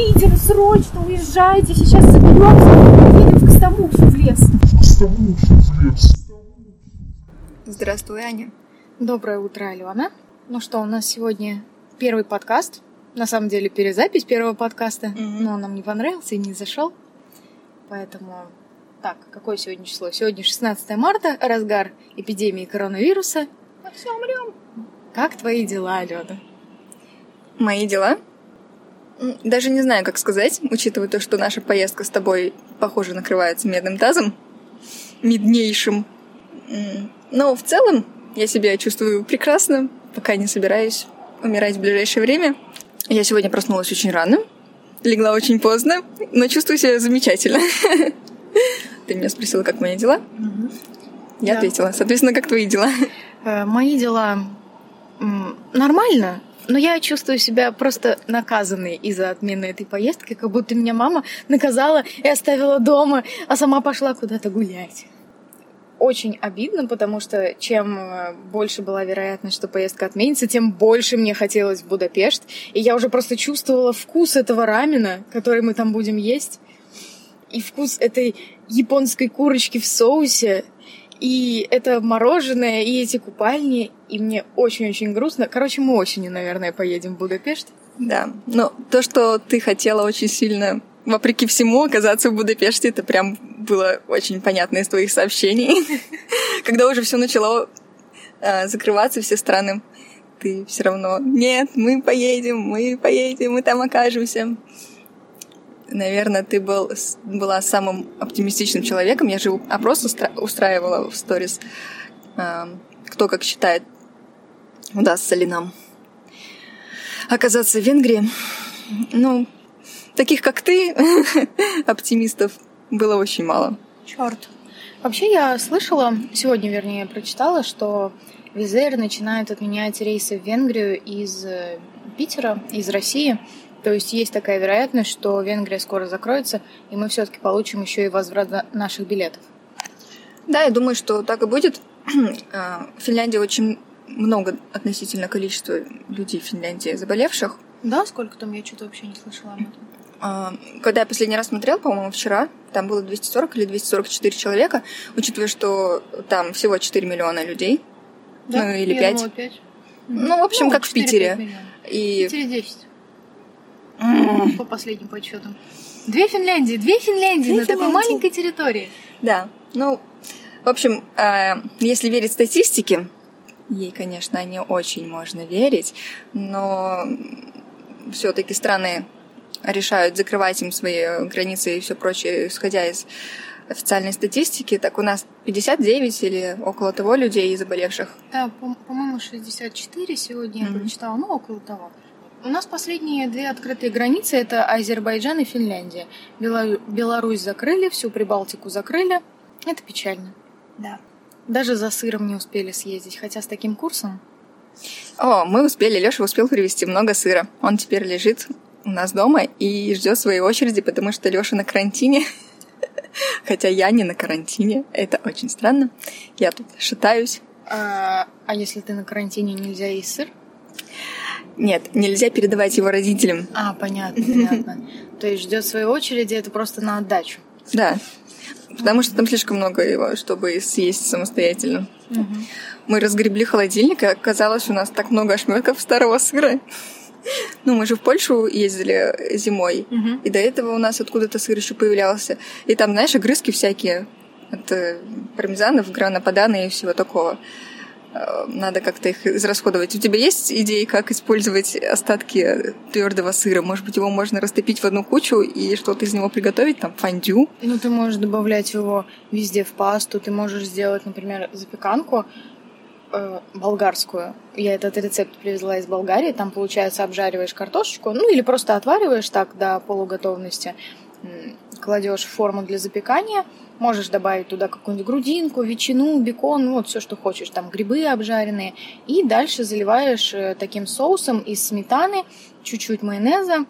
Питер, срочно уезжайте, сейчас соберемся, едем в Костомукшу в лес. Здравствуй, Аня. Доброе утро, Алена. Ну что, у нас сегодня первый подкаст. На самом деле перезапись первого подкаста, Мгм. но он нам не понравился и не зашел. Поэтому... Так, какое сегодня число? Сегодня 16 марта, разгар эпидемии коронавируса. Мы все умрем. Как твои дела, Алена? Мои дела? Даже не знаю, как сказать, учитывая то, что наша поездка с тобой, похоже, накрывается медным тазом. Меднейшим. Но в целом я себя чувствую прекрасно, пока не собираюсь умирать в ближайшее время. Я сегодня проснулась очень рано, легла очень поздно, но чувствую себя замечательно. Ты меня спросила, как мои дела? Я ответила. Соответственно, как твои дела? Э, Мои дела нормально, но я чувствую себя просто наказанной из-за отмены этой поездки, как будто меня мама наказала и оставила дома, а сама пошла куда-то гулять. Очень обидно, потому что чем э, больше была вероятность, что поездка отменится, тем больше мне хотелось в Будапешт. И я уже просто чувствовала вкус этого рамена, который мы там будем есть, и вкус этой японской курочки в соусе, и это мороженое, и эти купальни, и мне очень-очень грустно. Короче, мы осенью, наверное, поедем в Будапешт. Да, но то, что ты хотела очень сильно, вопреки всему, оказаться в Будапеште, это прям было очень понятно из твоих сообщений. Когда уже все начало э, закрываться, все страны, ты все равно, нет, мы поедем, мы поедем, мы там окажемся. Наверное, ты был, была самым оптимистичным человеком. Я же опрос устра- устраивала в сторис. э, Кто как считает, удастся ли нам оказаться в Венгрии. Ну, таких как ты, оптимистов, было очень мало. Черт. Вообще, я слышала, сегодня, вернее, прочитала, что Визер начинает отменять рейсы в Венгрию из э, Питера, из России. То есть есть такая вероятность, что Венгрия скоро закроется, и мы все-таки получим еще и возврат на- наших билетов. Да, я думаю, что так и будет. А, В Финляндии очень много относительно количества людей в Финляндии заболевших. Да, сколько там я что-то вообще не слышала об этом. А, Когда я последний раз смотрел, по-моему, вчера, там было 240 или 244 человека, учитывая, что там всего 4 миллиона людей. Ну, или Я пять. думала, пять. Ну, в общем, как в 4-5 Питере. миллионов. В И Питере 10. По последним подсчетам. Две Финляндии, две Финляндии Две на такой Финляндии. маленькой территории. Да, ну, в общем, э, если верить статистике, ей, конечно, не очень можно верить, но все-таки страны решают закрывать им свои границы и все прочее, исходя из официальной статистики, так у нас 59 или около того людей заболевших. Да, по- по-моему, 64 сегодня я Мгм. прочитала, ну, около того. У нас последние две открытые границы — это Азербайджан и Финляндия. Бела- Беларусь закрыли, всю Прибалтику закрыли. Это печально. Да. Даже за сыром не успели съездить, хотя с таким курсом... О, мы успели, Леша успел привезти много сыра. Он теперь лежит у нас дома и ждет своей очереди, потому что Леша на карантине. Хотя я не на карантине. Это очень странно. Я тут шатаюсь. А, а если ты на карантине, нельзя есть сыр? Нет, нельзя передавать его родителям. А, понятно, понятно. То есть ждет своей очереди, это просто на отдачу. Да. Потому что там слишком много его, чтобы съесть самостоятельно. Мы разгребли холодильник, и оказалось, у нас так много ошметков старого сыра. Ну, мы же в Польшу ездили зимой, и до этого у нас откуда-то сыр еще появлялся. И там, знаешь, огрызки всякие от э, пармезанов, грана падана и всего такого. Э, Надо как-то их израсходовать. У тебя есть идеи, как использовать остатки твердого сыра? Может быть, его можно растопить в одну кучу и что-то из него приготовить? Там фондю? Ну, ты можешь добавлять его везде в пасту, ты можешь сделать, например, запеканку э, болгарскую. Я этот рецепт привезла из Болгарии. Там, получается, обжариваешь картошечку, ну или просто отвариваешь так до полуготовности, кладешь в форму для запекания, можешь добавить туда какую-нибудь грудинку, ветчину, бекон, ну вот все, что хочешь, там грибы обжаренные, и дальше заливаешь э, таким соусом из сметаны, чуть-чуть майонеза,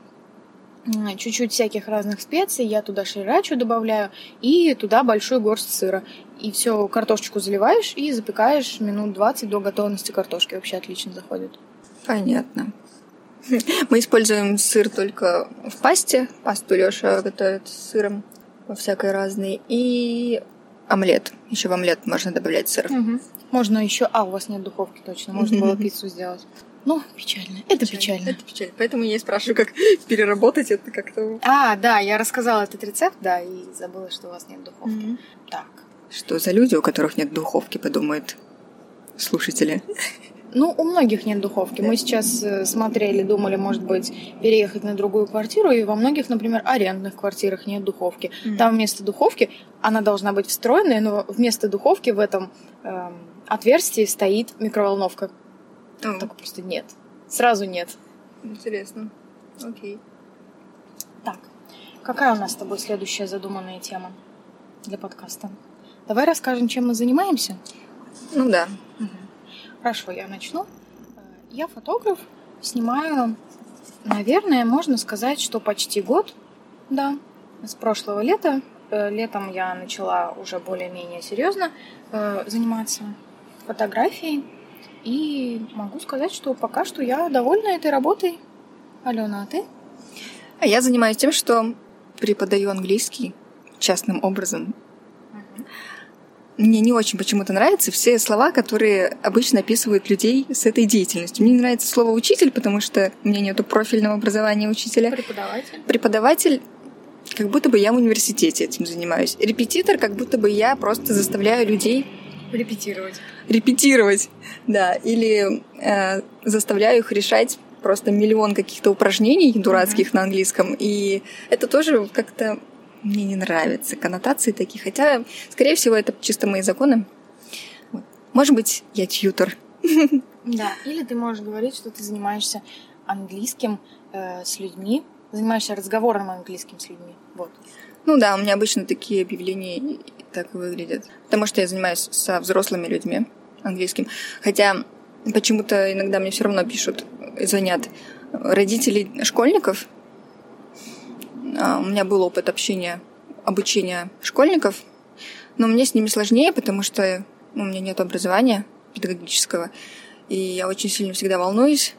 чуть-чуть всяких разных специй, я туда шрирачу добавляю, и туда большую горсть сыра. И все, картошечку заливаешь и запекаешь минут 20 до готовности картошки. Вообще отлично заходит. Понятно. Мы используем сыр только в пасте. Пасту Лёша готовит с сыром во всякой разной. И омлет. Еще в омлет можно добавлять сыр. Угу. Можно еще... А, у вас нет духовки точно. Можно было пиццу сделать. Ну, печально. Это печально. Это печально. Поэтому я и спрашиваю, как переработать это как-то. А, да, я рассказала этот рецепт, да, и забыла, что у вас нет духовки. Мгм. Так. Что за люди, у которых нет духовки, подумают слушатели. Ну, у многих нет духовки. Мы сейчас э, смотрели, думали, может быть, переехать на другую квартиру, и во многих, например, арендных квартирах нет духовки. Мгм. Там вместо духовки она должна быть встроенная, но вместо духовки в этом эм, отверстии стоит микроволновка. Так просто нет. Сразу нет. интересно. Окей. Так, какая у нас с тобой следующая задуманная тема для подкаста? Давай расскажем, чем мы занимаемся. Ну да. Хорошо, я начну. Э, Я фотограф, снимаю, наверное, можно сказать, что почти год, да, с прошлого лета. Э, Летом я начала уже более-менее серьезно э, заниматься фотографией. И могу сказать, что пока что я довольна этой работой. Алена, а ты? А я занимаюсь тем, что преподаю английский частным образом. Мне не очень почему-то нравятся все слова, которые обычно описывают людей с этой деятельностью. Мне не нравится слово «учитель», потому что у меня нет профильного образования учителя. Преподаватель. Преподаватель, как будто бы я в университете этим занимаюсь. Репетитор, как будто бы я просто заставляю людей Репетировать. репетировать, да, или э, заставляю их решать просто миллион каких-то упражнений дурацких на английском, и это тоже как-то мне не нравится, коннотации такие, хотя, скорее всего, это чисто мои законы. Вот. Может быть, я тьютор. Да, или ты можешь говорить, что ты занимаешься английским э, с людьми, занимаешься разговорным английским с людьми. Вот. Ну да, у меня обычно такие объявления так и выглядят. Потому что я занимаюсь со взрослыми людьми английским. Хотя почему-то иногда мне все равно пишут, звонят родители школьников. А, У меня был опыт общения, обучения школьников, но мне с ними сложнее, потому что ну, у меня нет образования педагогического, и я очень сильно всегда волнуюсь.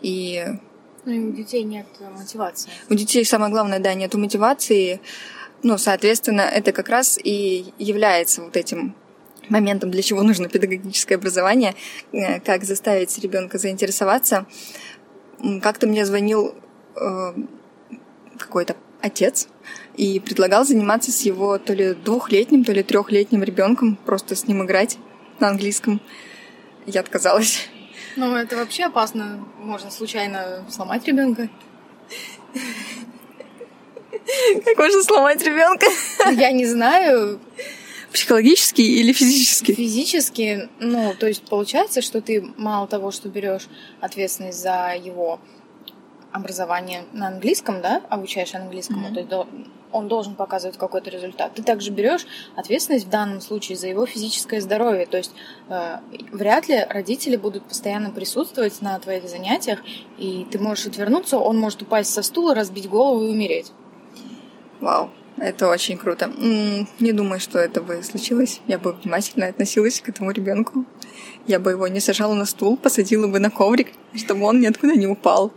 И Ну и у детей нет э, мотивации. у детей самое главное, да, нет мотивации. Ну, соответственно, это как раз и является вот этим моментом, для чего нужно педагогическое образование, э, как заставить ребенка заинтересоваться. Как-то мне звонил э, какой-то отец и предлагал заниматься с его то ли двухлетним, то ли трехлетним ребенком, просто с ним играть на английском. Я отказалась. Ну, это вообще опасно. Можно случайно сломать ребенка. Как можно сломать ребенка? Я не знаю, Психологически или физически? физически, ну, то есть получается, что ты мало того, что берешь ответственность за его образование на английском, да, обучаешь английскому, Мгм. то есть он должен показывать какой-то результат. Ты также берешь ответственность в данном случае за его физическое здоровье. То есть э, вряд ли родители будут постоянно присутствовать на твоих занятиях, и ты можешь отвернуться, он может упасть со стула, разбить голову и умереть. Вау, это очень круто. Не думаю, что это бы случилось. Я бы внимательно относилась к этому ребенку. Я бы его не сажала на стул, посадила бы на коврик, чтобы он ниоткуда не упал.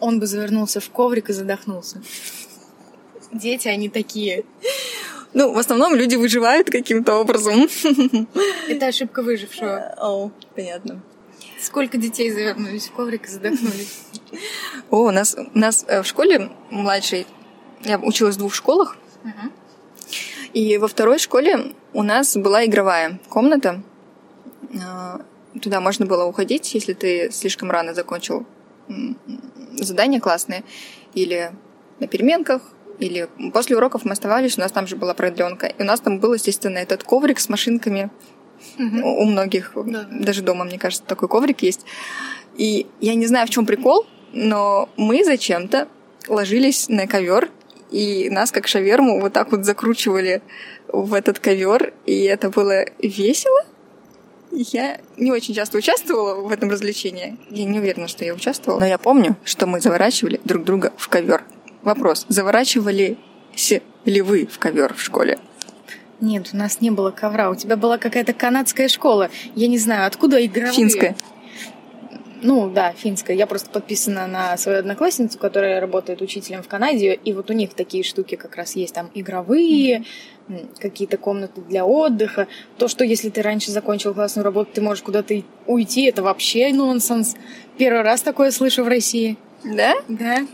Он бы завернулся в коврик и задохнулся. Дети, они такие. Ну, в основном люди выживают каким-то образом. Это ошибка выжившего. О, понятно. Сколько детей завернулись в коврик и задохнулись? О, у нас, у нас э, в школе младшей, я училась в двух школах, Мгм. И во второй школе у нас была игровая комната. А, Туда можно было уходить, если ты слишком рано закончил задания классные. Или на переменках, или после уроков мы оставались, у нас там же была продленка. И у нас там был, естественно, этот коврик с машинками. Мгм. У у многих, Да. даже дома, мне кажется, такой коврик есть. И я не знаю, в чем прикол, но мы зачем-то ложились на ковер, и нас, как шаверму, вот так вот закручивали в этот ковер, и это было весело. Я не очень часто участвовала в этом развлечении. Я не уверена, что я участвовала. Но я помню, что мы заворачивали друг друга в ковер. Вопрос. Заворачивали ли вы в ковер в школе? Нет, у нас не было ковра. У тебя была какая-то канадская школа. Я не знаю, откуда игровые. Финская. Ну, да, финская. Я просто подписана на свою одноклассницу, которая работает учителем в Канаде, и вот у них такие штуки как раз есть там игровые, какие-то комнаты для отдыха. То, что если ты раньше закончил классную работу, ты можешь куда-то уйти, это вообще нонсенс. Первый раз такое слышу в России. Да? Да.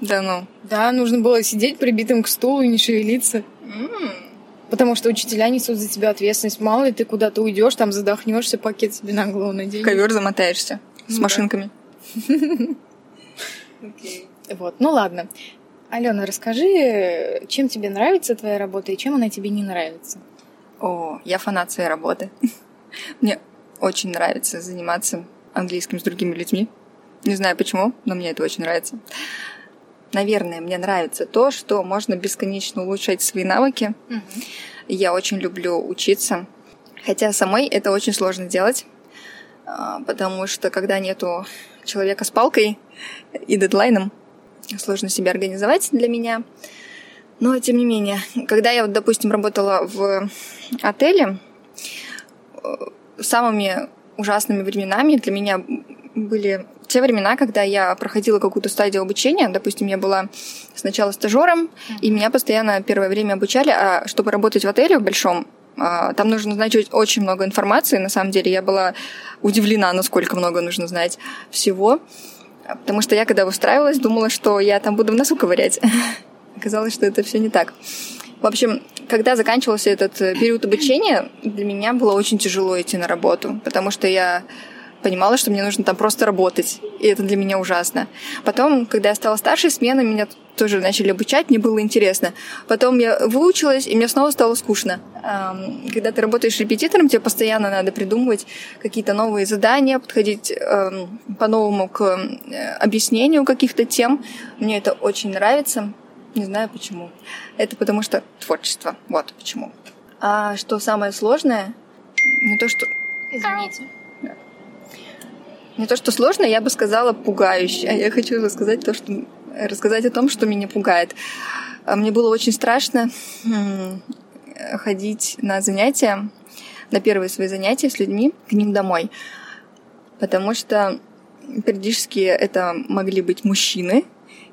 Да ну. Да, нужно было сидеть прибитым к стулу и не шевелиться. М. Потому что учителя несут за тебя ответственность. Мало ли ты куда-то уйдешь, там задохнешься, пакет себе на голову наденешь. Ковер замотаешься с Ну да. машинками. Вот, ну ладно. Алена, расскажи, чем тебе нравится твоя работа и чем она тебе не нравится? О, я фанат своей работы. Мне очень нравится заниматься английским с другими людьми. Не знаю почему, но мне это очень нравится. Наверное, мне нравится то, что можно бесконечно улучшать свои навыки. Я очень люблю учиться. Хотя самой это очень сложно делать, а, потому что когда нету человека с палкой и дедлайном, сложно себя организовать для меня. Но, тем не менее, когда я, вот, допустим, работала в отеле, э, самыми ужасными временами для меня были те времена, когда я проходила какую-то стадию обучения. Допустим, я была сначала стажером, и меня постоянно первое время обучали, а чтобы работать в отеле в большом, а, там нужно знать оч- очень много информации. На самом деле я была удивлена, насколько много нужно знать всего. Потому что я, когда устраивалась, думала, что я там буду в носу ковырять. Оказалось, что это все не так. В общем, когда заканчивался этот э, период обучения, для меня было очень тяжело идти на работу, потому что я понимала, что мне нужно там просто работать, и это для меня ужасно. Потом, когда я стала старшей смены, меня тоже начали обучать, мне было интересно. Потом я выучилась, и мне снова стало скучно. Когда ты работаешь репетитором, тебе постоянно надо придумывать какие-то новые задания, подходить по-новому к э, объяснению каких-то тем. Мне это очень нравится. Не знаю почему. Это потому что творчество. Вот почему. А что самое сложное? Не то, что Извините. Не то, что сложно, я бы сказала пугающе. А я хочу рассказать то, что рассказать о том, что меня пугает. А Мне было очень страшно ходить на занятия, на первые свои занятия с людьми к ним домой, потому что периодически это могли быть мужчины.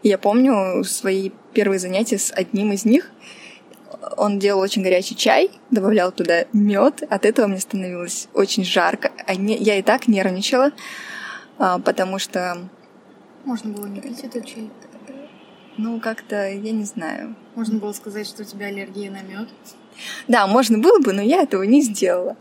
Я помню свои первые занятия с одним из них. Он делал очень горячий чай, добавлял туда мед. От этого мне становилось очень жарко. А Я и так нервничала, потому что, Можно было не пить этот чай. ну, как-то, я не знаю. Можно было сказать, что у тебя аллергия на мед. Да, можно было бы, но я этого не сделала.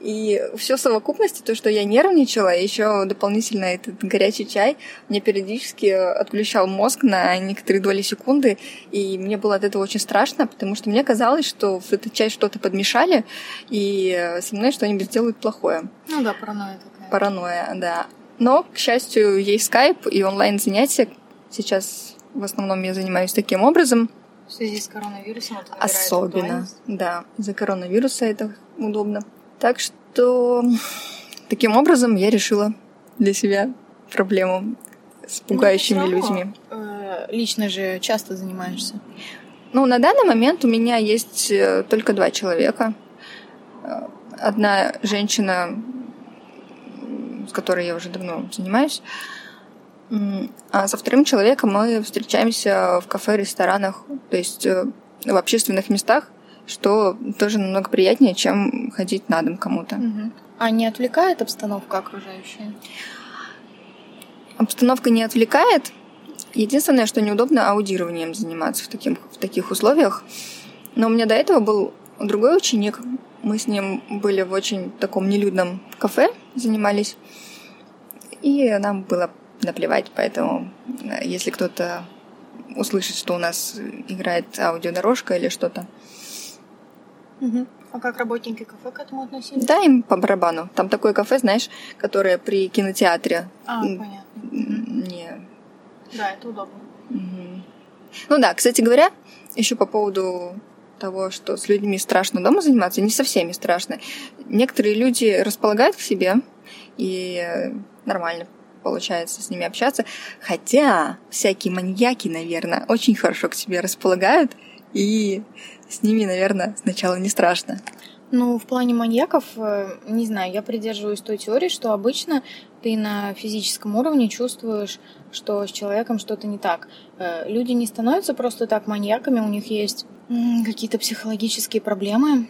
И все в совокупности, то, что я нервничала, еще дополнительно этот горячий чай мне периодически отключал мозг на некоторые доли секунды, и мне было от этого очень страшно, потому что мне казалось, что в этот чай что-то подмешали, и со мной что-нибудь сделают плохое. Ну да, паранойя такая. Паранойя, да. Но, к счастью, есть скайп и онлайн-занятия. Сейчас в основном я занимаюсь таким образом. В связи с коронавирусом это Особенно, да. Из-за коронавируса это удобно. Так что таким образом я решила для себя проблему с пугающими Ну, ты всё людьми. э, Лично же часто занимаешься. Ну, на данный момент у меня есть э, только два человека. Э, Одна женщина, с которой я уже давно занимаюсь, а со вторым человеком мы встречаемся в кафе, ресторанах, то есть э, в общественных местах, что тоже намного приятнее, чем ходить на дом кому-то. А не отвлекает обстановка окружающая? Обстановка не отвлекает. Единственное, что неудобно аудированием заниматься в, таких в таких условиях. Но у меня до этого был другой ученик. Мы с ним были в очень таком нелюдном кафе, занимались. И нам было наплевать, поэтому э, если кто-то услышит, что у нас играет аудиодорожка или что-то, А как работники кафе к этому относились? да, им по барабану. Там такое кафе, знаешь, которое при кинотеатре. А, понятно. Не Да, это удобно. Мгм. Ну да, кстати говоря, еще по поводу того, что с людьми страшно дома заниматься, не со всеми страшно. Некоторые люди располагают к себе, и нормально получается с ними общаться. Хотя всякие маньяки, наверное, очень хорошо к себе располагают, и с ними, наверное, сначала не страшно. Ну, в плане маньяков, э, не знаю, я придерживаюсь той теории, что обычно ты на физическом уровне чувствуешь, что с человеком что-то не так. Э, люди не становятся просто так маньяками, у них есть какие-то психологические проблемы.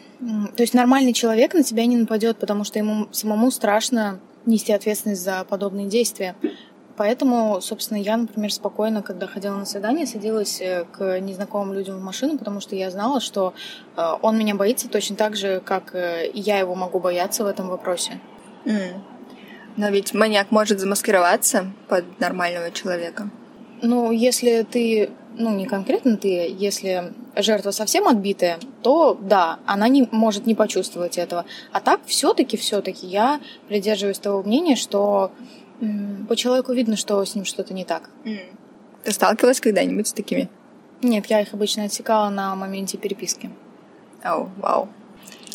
То есть нормальный человек на тебя не нападет, потому что ему самому страшно нести ответственность за подобные действия. Поэтому, собственно, я, например, спокойно, когда ходила на свидание, садилась э, к незнакомым людям в машину, потому что я знала, что э, он меня боится точно так же, как и я его могу бояться в этом вопросе. Mm. Но ведь маньяк может замаскироваться под нормального человека. Ну, если ты, ну, не конкретно ты, если жертва совсем отбитая, то да, она не может не почувствовать этого. А так все-таки, все-таки я придерживаюсь того мнения, что м, по человеку видно, что с ним что-то не так. Ты сталкивалась когда-нибудь с такими? Нет, я их обычно отсекала на моменте переписки. О, вау.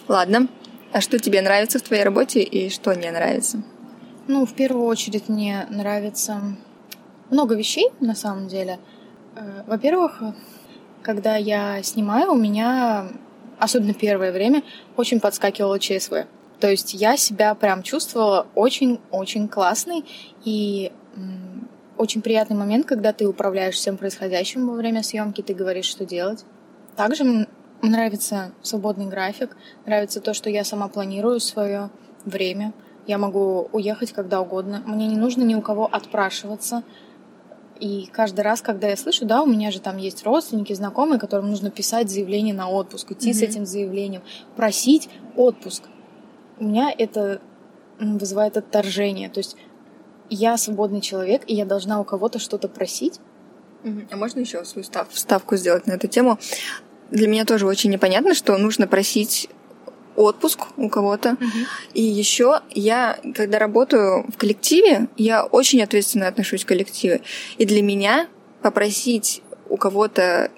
Ладно. А что тебе нравится в твоей работе и что не нравится? Ну, в первую очередь мне нравится много вещей, на самом деле. Э, во-первых, когда я снимаю, у меня, особенно первое время, очень подскакивало ЧСВ. То есть я себя прям чувствовала очень-очень классной и очень приятный момент, когда ты управляешь всем происходящим во время съемки, ты говоришь, что делать. Также мне нравится свободный график, нравится то, что я сама планирую свое время, я могу уехать когда угодно. Мне не нужно ни у кого отпрашиваться. И каждый раз, когда я слышу, да, у меня же там есть родственники, знакомые, которым нужно писать заявление на отпуск, идти mm-hmm. с этим заявлением, просить отпуск. У меня это вызывает отторжение. То есть я свободный человек, и я должна у кого-то что-то просить. А можно еще свою став, вставку сделать на эту тему? Для меня тоже очень непонятно, что нужно просить отпуск у кого-то. Угу. И еще я, когда работаю в коллективе, я очень ответственно отношусь к коллективу. И для меня попросить у кого-то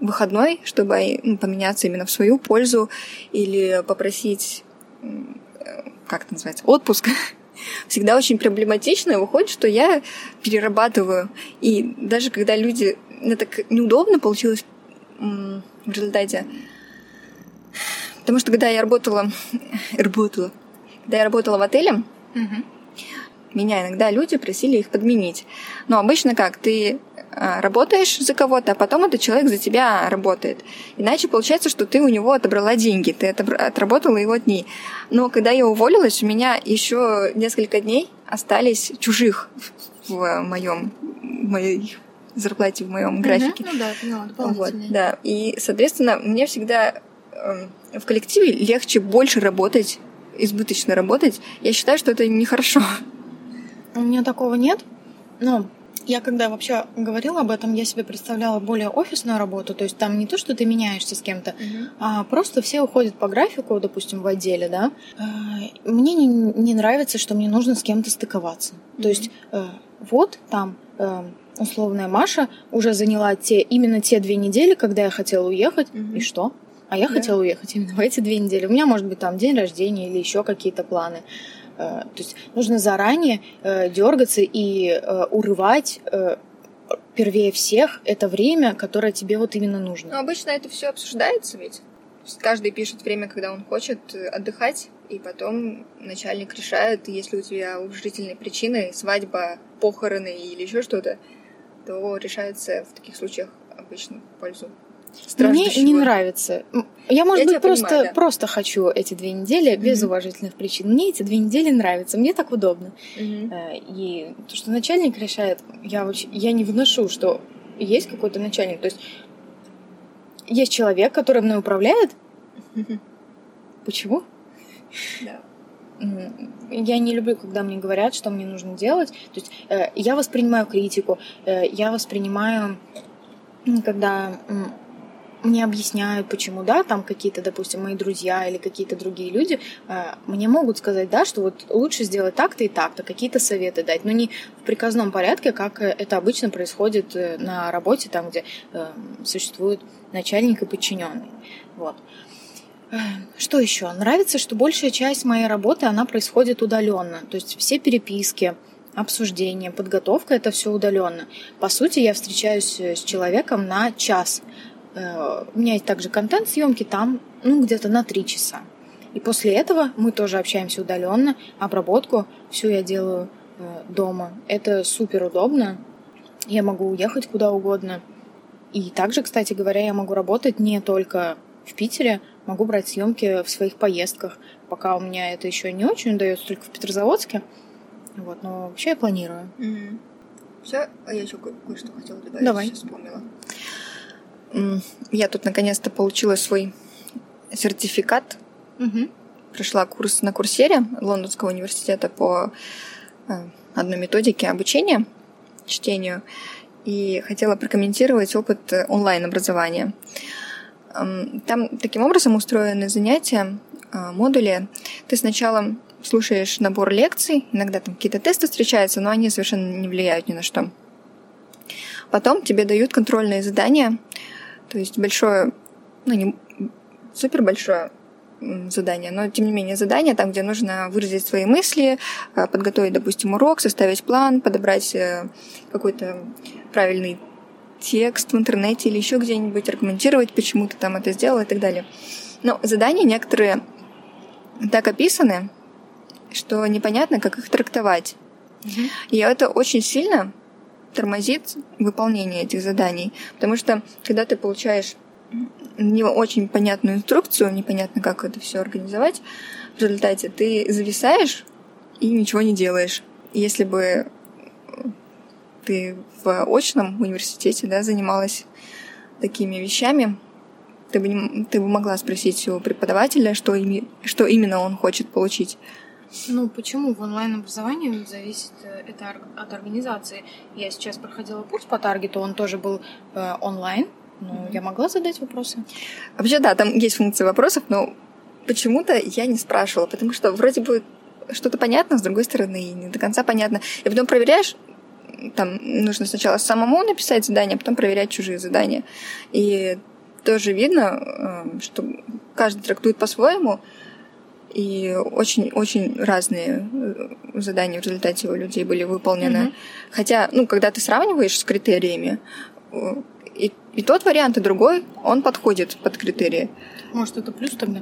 выходной, чтобы ну, поменяться именно в свою пользу, или попросить, как это называется, отпуск, всегда очень проблематично, и выходит, что я перерабатываю. И даже когда люди... Мне так неудобно получилось в результате, Потому что когда я работала, работала, когда я работала в отеле, угу. меня иногда люди просили их подменить. Но обычно как? Ты а, работаешь за кого-то, а потом этот человек за тебя работает. Иначе получается, что ты у него отобрала деньги, ты отработала его дни. Но когда я уволилась, у меня еще несколько дней остались чужих в моем в моей зарплате в моем графике. Uh-huh. Ну да, поняла, вот, да. И, соответственно, мне всегда в коллективе легче больше работать, избыточно работать. Я считаю, что это нехорошо. У меня такого нет. Но я когда вообще говорила об этом, я себе представляла более офисную работу, то есть там не то, что ты меняешься с кем-то, uh-huh. а просто все уходят по графику, допустим, в отделе, да. А, мне не, не нравится, что мне нужно с кем-то стыковаться. Uh-huh. То есть э, вот там э, условная Маша уже заняла те именно те две недели, когда я хотела уехать, uh-huh. и что? А я да. хотела уехать именно в эти две недели. У меня может быть там день рождения или еще какие-то планы. Э, то есть нужно заранее э, дергаться и э, урывать первее всех это время, которое тебе вот именно нужно. Но обычно это все обсуждается ведь. Каждый пишет время, когда он хочет отдыхать, и потом начальник решает, если у тебя уважительные причины, свадьба, похороны или еще что-то, то решается в таких случаях обычно в пользу мне не нравится. Я, может я быть, просто, понимаю, да. просто хочу эти две недели mm-hmm. без уважительных причин. Мне эти две недели нравятся, мне так удобно. Mm-hmm. И то, что начальник решает, я вообще я не выношу, что есть какой-то начальник. То есть есть человек, который мной управляет. Mm-hmm. Почему? Да. Я не люблю, когда мне говорят, что мне нужно делать. То есть э, я воспринимаю критику, э, я воспринимаю, когда мне объясняют, почему, да, там какие-то, допустим, мои друзья или какие-то другие люди э, мне могут сказать, да, что вот лучше сделать так-то и так-то, какие-то советы дать, но не в приказном порядке, как это обычно происходит э, на работе, там, где э, существует начальник и подчиненный. Вот. Что еще? Нравится, что большая часть моей работы, она происходит удаленно. То есть все переписки, обсуждение, подготовка, это все удаленно. По сути, я встречаюсь с человеком на час. У меня есть также контент съемки там, ну, где-то на три часа. И после этого мы тоже общаемся удаленно, обработку всю я делаю э, дома. Это супер удобно. Я могу уехать куда угодно. И также, кстати говоря, я могу работать не только в Питере, могу брать съемки в своих поездках. Пока у меня это еще не очень удается, только в Петрозаводске. Вот, но вообще я планирую. Мгм. Все, а я еще кое-что хотела добавить. Давай. сейчас вспомнила. Я тут наконец-то получила свой сертификат. Мгм. Прошла курс на курсере Лондонского университета по э, одной методике обучения чтению и хотела прокомментировать опыт э, онлайн-образования. Там таким образом устроены занятия, э, модули. Ты сначала слушаешь набор лекций, иногда там какие-то тесты встречаются, но они совершенно не влияют ни на что. Потом тебе дают контрольные задания, то есть большое, ну не супер большое задание, но тем не менее задание там, где нужно выразить свои мысли, э, подготовить, допустим, урок, составить план, подобрать э, какой-то правильный текст в интернете или еще где-нибудь, аргументировать, почему ты там это сделал и так далее. Но задания некоторые так описаны, что непонятно, как их трактовать. Мгм. И это очень сильно тормозит выполнение этих заданий. Потому что, когда ты получаешь не очень понятную инструкцию, непонятно, как это все организовать, в результате ты зависаешь и ничего не делаешь. Если бы ты в очном университете да, занималась такими вещами, ты бы, не- ты бы могла спросить у преподавателя, что, ими- что именно он хочет получить. Ну, почему в онлайн-образовании зависит э, это от организации? Я сейчас проходила курс по таргету, он тоже был э, онлайн, но Мгм. я могла задать вопросы. Вообще, да, там есть функция вопросов, но почему-то я не спрашивала, потому что вроде бы что-то понятно, с другой стороны, и не до конца понятно. И потом проверяешь, там нужно сначала самому написать задание, а потом проверять чужие задания. И тоже видно, э, что каждый трактует по-своему, и очень-очень разные э, задания в результате у людей были выполнены. Мгм. Хотя, ну, когда ты сравниваешь с критериями, э, и, и тот вариант, и другой, он подходит под критерии. Может, это плюс тогда?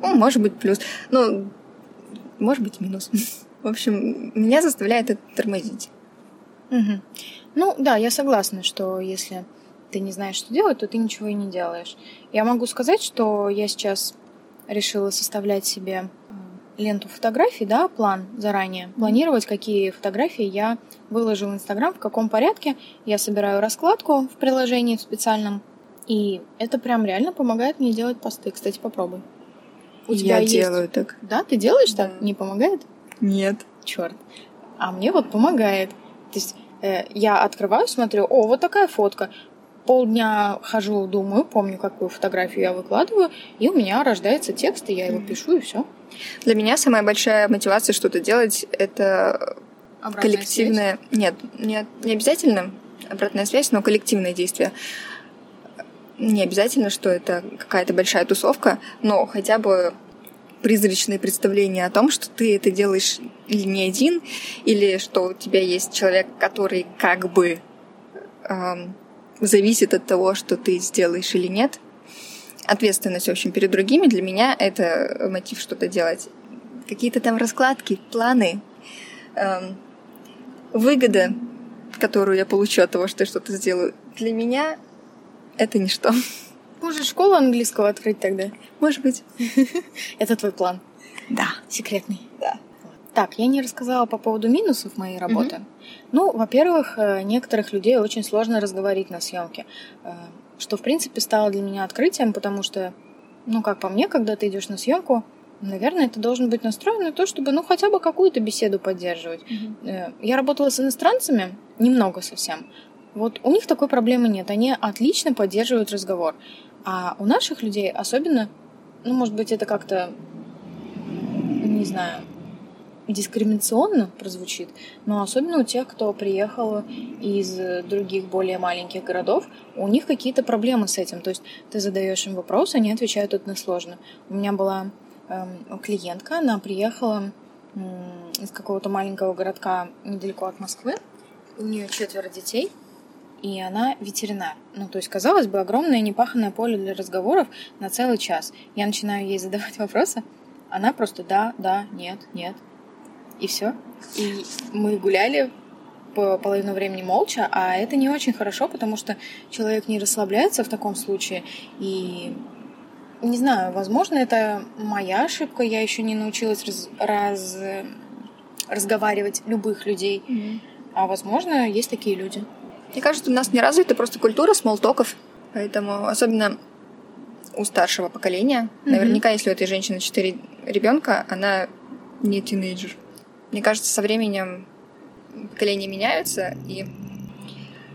Ну, может быть, плюс. Ну, может быть, минус. В общем, меня заставляет это тормозить. Мгм. Ну, да, я согласна, что если ты не знаешь, что делать, то ты ничего и не делаешь. Я могу сказать, что я сейчас решила составлять себе ленту фотографий, да, план заранее, планировать, какие фотографии я выложу в Инстаграм, в каком порядке. Я собираю раскладку в приложении в специальном, и это прям реально помогает мне делать посты. Кстати, попробуй. У тебя я есть... делаю так. Да, ты делаешь так? Да. Не помогает? Нет. Черт. А мне вот помогает. То есть э, я открываю, смотрю, о, вот такая фотка. Полдня хожу, думаю, помню, какую фотографию я выкладываю, и у меня рождается текст, и я его пишу, и все. Для меня самая большая мотивация что-то делать — это коллективное... Нет, не, не обязательно обратная связь, но коллективное действие. Не обязательно, что это какая-то большая тусовка, но хотя бы призрачные представления о том, что ты это делаешь или не один, или что у тебя есть человек, который как бы эм, зависит от того, что ты сделаешь или нет. Ответственность, в общем, перед другими для меня это мотив что-то делать. Какие-то там раскладки, планы, эм, выгода, которую я получу от того, что я что-то сделаю, для меня это ничто. Можешь школу английского открыть тогда. Может быть. Это твой план. Да. Секретный. Да. Так, я не рассказала по поводу минусов моей работы. Ну, во-первых, э, некоторых людей очень сложно разговорить на съемке, э, что, в принципе, стало для меня открытием, потому что, ну, как по мне, когда ты идешь на съемку, наверное, ты должен быть настроен на то, чтобы, ну, хотя бы какую-то беседу поддерживать. Э, Я работала с иностранцами, немного совсем. Вот у них такой проблемы нет. Они отлично поддерживают разговор. А у наших людей особенно, ну, может быть, это как-то, не знаю, дискриминационно прозвучит, но особенно у тех, кто приехал из других более маленьких городов, у них какие-то проблемы с этим. То есть ты задаешь им вопрос, они отвечают односложно. У меня была эм, клиентка, она приехала м, из какого-то маленького городка недалеко от Москвы. У нее четверо детей, и она ветеринар. Ну, то есть, казалось бы, огромное непаханное поле для разговоров на целый час. Я начинаю ей задавать вопросы, она просто да, да, нет, нет. И все. И мы гуляли по половину времени молча, а это не очень хорошо, потому что человек не расслабляется в таком случае. И не знаю, возможно, это моя ошибка. Я еще не научилась раз, раз, разговаривать любых людей. Mm-hmm. А возможно, есть такие люди. Мне кажется, у нас не развита просто культура смолтоков. Поэтому особенно у старшего поколения. Mm-hmm. Наверняка, если у этой женщины четыре ребенка, она не тинейджер. Мне кажется, со временем поколения меняются, и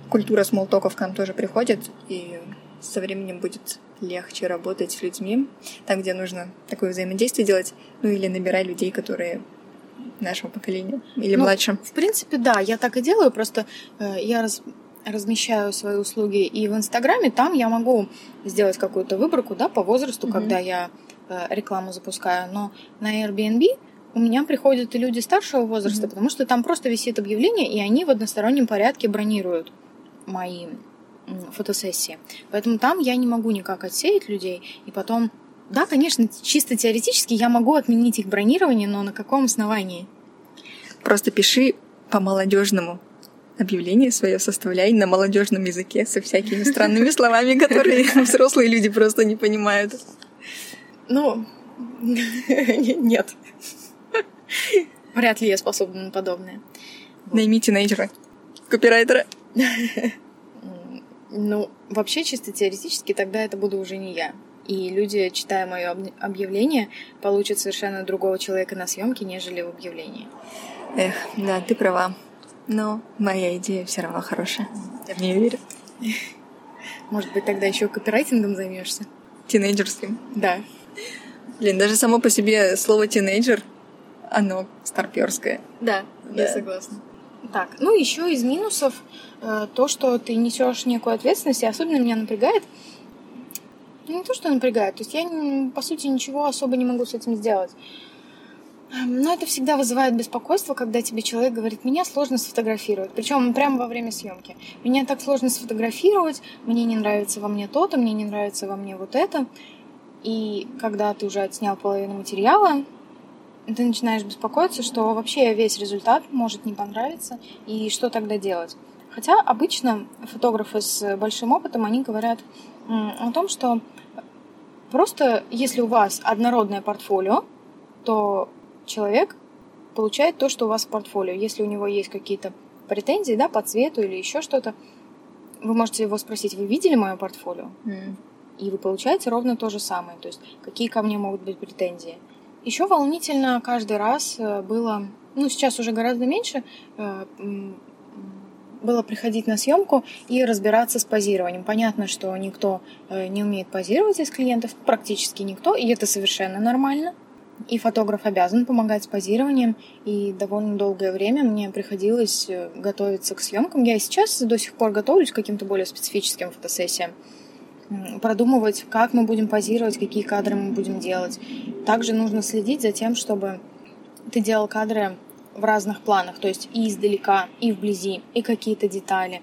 культура смолтоков к нам тоже приходит, и со временем будет легче работать с людьми, там, где нужно такое взаимодействие делать, ну или набирать людей, которые нашего поколения или ну, младшим. В принципе, да, я так и делаю, просто э, я раз, размещаю свои услуги и в Инстаграме, там я могу сделать какую-то выборку, да, по возрасту, mm-hmm. когда я э, рекламу запускаю, но на Airbnb у меня приходят и люди старшего возраста, mm-hmm. потому что там просто висит объявление, и они в одностороннем порядке бронируют мои фотосессии. Поэтому там я не могу никак отсеять людей. И потом, да, конечно, чисто теоретически я могу отменить их бронирование, но на каком основании? Просто пиши по молодежному объявление свое составляй на молодежном языке со всякими странными словами, которые взрослые люди просто не понимают. Ну, нет. Вряд ли я способна на подобное. Наймите нейджера, копирайтера. Ну, вообще, чисто теоретически, тогда это буду уже не я. И люди, читая мое объявление, получат совершенно другого человека на съемке, нежели в объявлении. Эх, да, ты права. Но моя идея все равно хорошая. Я в нее верю. Может быть, тогда еще копирайтингом займешься? Тинейджерским? Да. Блин, даже само по себе слово тинейджер, оно старперское. Да, да. я согласна. Так, ну еще из минусов э, то, что ты несешь некую ответственность, и особенно меня напрягает. Ну, не то, что напрягает, то есть я, по сути, ничего особо не могу с этим сделать. Но это всегда вызывает беспокойство, когда тебе человек говорит, меня сложно сфотографировать. Причем прямо во время съемки. Меня так сложно сфотографировать, мне не нравится во мне то-то, мне не нравится во мне вот это. И когда ты уже отснял половину материала, ты начинаешь беспокоиться, что вообще весь результат может не понравиться, и что тогда делать. Хотя обычно фотографы с большим опытом, они говорят о том, что просто если у вас однородное портфолио, то человек получает то, что у вас в портфолио. Если у него есть какие-то претензии, да, по цвету или еще что-то, вы можете его спросить, вы видели мое портфолио? Mm. И вы получаете ровно то же самое. То есть, какие ко мне могут быть претензии. Еще волнительно каждый раз э, было, ну, сейчас уже гораздо меньше, э, было приходить на съемку и разбираться с позированием. Понятно, что никто э, не умеет позировать из клиентов, практически никто, и это совершенно нормально. И фотограф обязан помогать с позированием, и довольно долгое время мне приходилось готовиться к съемкам. Я и сейчас до сих пор готовлюсь к каким-то более специфическим фотосессиям продумывать, как мы будем позировать, какие кадры мы будем делать. Также нужно следить за тем, чтобы ты делал кадры в разных планах, то есть и издалека, и вблизи, и какие-то детали.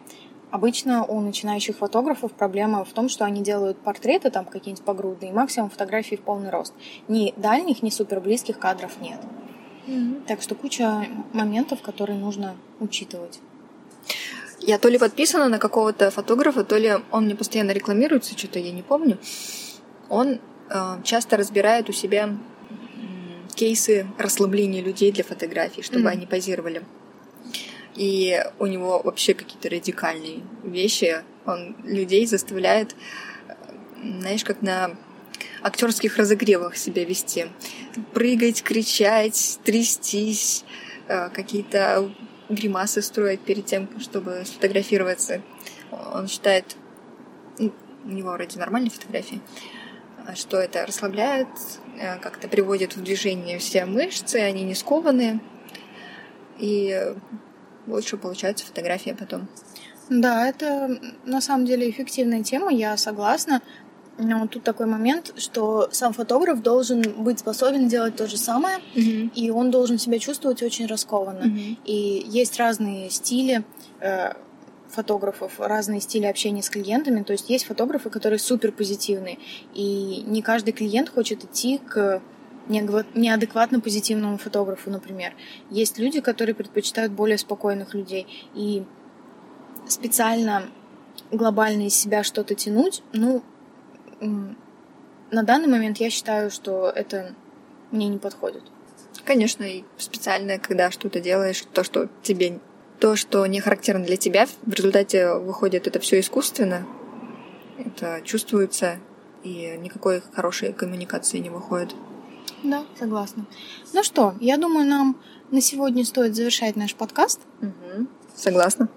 Обычно у начинающих фотографов проблема в том, что они делают портреты там какие-нибудь погрудные, максимум фотографий в полный рост. Ни дальних, ни супер близких кадров нет. Mm-hmm. Так что куча моментов, которые нужно учитывать. Я то ли подписана на какого-то фотографа, то ли он мне постоянно рекламируется, что-то я не помню. Он э, часто разбирает у себя кейсы расслабления людей для фотографий, чтобы mm-hmm. они позировали. И у него вообще какие-то радикальные вещи. Он людей заставляет, знаешь, как на актерских разогревах себя вести. Прыгать, кричать, трястись, э, какие-то гримасы строить перед тем, чтобы сфотографироваться. Он считает, ну, у него вроде нормальные фотографии, что это расслабляет, э, как-то приводит в движение все мышцы, они не скованные, и лучше получается фотография потом. Да, это на самом деле эффективная тема, я согласна. Но тут такой момент, что сам фотограф должен быть способен делать то же самое, mm-hmm. и он должен себя чувствовать очень раскованно. Mm-hmm. И есть разные стили э, фотографов, разные стили общения с клиентами. То есть есть фотографы, которые супер позитивные, и не каждый клиент хочет идти к неадекватно позитивному фотографу, например. Есть люди, которые предпочитают более спокойных людей. И специально глобально из себя что-то тянуть, ну, на данный момент я считаю, что это мне не подходит. Конечно, и специально, когда что-то делаешь, то, что тебе то, что не характерно для тебя, в результате выходит это все искусственно, это чувствуется, и никакой хорошей коммуникации не выходит. Да, согласна. Ну что, я думаю, нам на сегодня стоит завершать наш подкаст. Угу. Согласна.